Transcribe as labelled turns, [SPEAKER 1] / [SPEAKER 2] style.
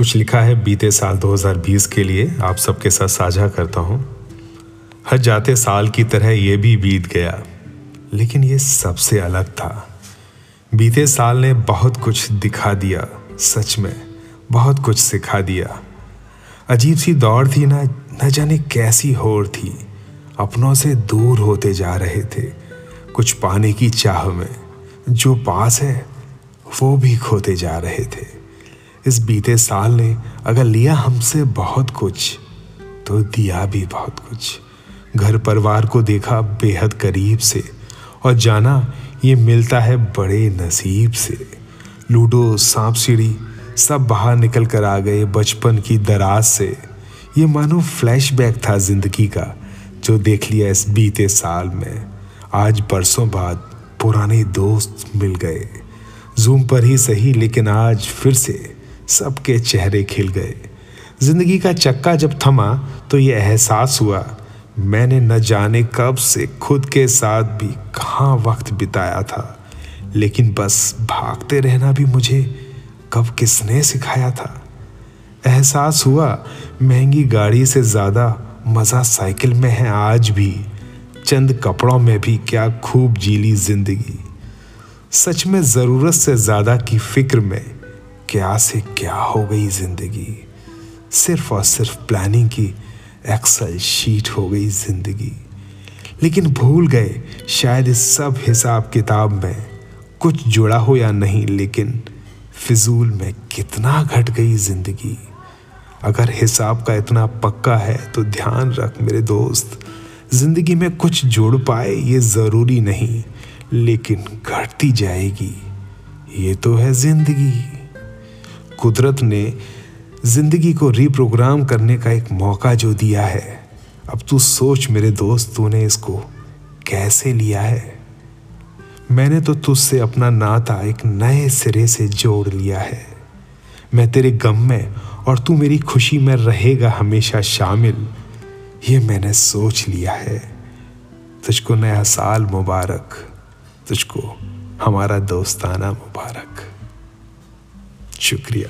[SPEAKER 1] कुछ लिखा है बीते साल 2020 के लिए, आप सबके साथ साझा करता हूँ। हर जाते साल की तरह ये भी बीत गया, लेकिन ये सबसे अलग था। बीते साल ने बहुत कुछ दिखा दिया, सच में, बहुत कुछ सिखा दिया। अजीब सी दौड़ थी, ना, न जाने कैसी होड़ थी। अपनों से दूर होते जा रहे थे, कुछ पाने की चाह में। जो पास है, वो भी खोते जा रहे थे। इस बीते साल ने अगर लिया हमसे बहुत कुछ तो दिया भी बहुत कुछ। घर परिवार को देखा बेहद करीब से, और जाना ये मिलता है बड़े नसीब से। लूडो, सांप सीढ़ी, सब बाहर निकल कर आ गए बचपन की दराज से। ये मानो फ्लैशबैक था ज़िंदगी का, जो देख लिया इस बीते साल में। आज बरसों बाद पुराने दोस्त मिल गए। जूम पर ही सही, लेकिन आज फिर से सबके चेहरे खिल गए। ज़िंदगी का चक्का जब थमा तो ये एहसास हुआ, मैंने न जाने कब से खुद के साथ भी कहाँ वक्त बिताया था। लेकिन बस भागते रहना भी मुझे कब किसने सिखाया था। एहसास हुआ, महँगी गाड़ी से ज़्यादा मज़ा साइकिल में है आज भी। चंद कपड़ों में भी क्या खूब जीली ज़िंदगी। सच में ज़रूरत से ज़्यादा की फ़िक्र में क्या से क्या हो गई ज़िंदगी। सिर्फ़ और सिर्फ़ प्लानिंग की एक्सल शीट हो गई ज़िंदगी। लेकिन भूल गए, शायद इस सब हिसाब किताब में कुछ जुड़ा हो या नहीं, लेकिन फिजूल में कितना घट गई ज़िंदगी। अगर हिसाब का इतना पक्का है तो ध्यान रख मेरे दोस्त, ज़िंदगी में कुछ जोड़ पाए ये ज़रूरी नहीं, लेकिन घटती जाएगी। ये तो है ज़िंदगी। कुदरत ने ज़िंदगी को रिप्रोग्राम करने का एक मौका जो दिया है। अब तू सोच मेरे दोस्त, तूने इसको कैसे लिया है? मैंने तो तुझसे अपना नाता एक नए सिरे से जोड़ लिया है। मैं तेरे गम में और तू मेरी खुशी में रहेगा हमेशा शामिल। ये मैंने सोच लिया है। तुझको नया साल मुबारक। तुझको हमारा दोस्ताना मुबारक। शुक्रिया।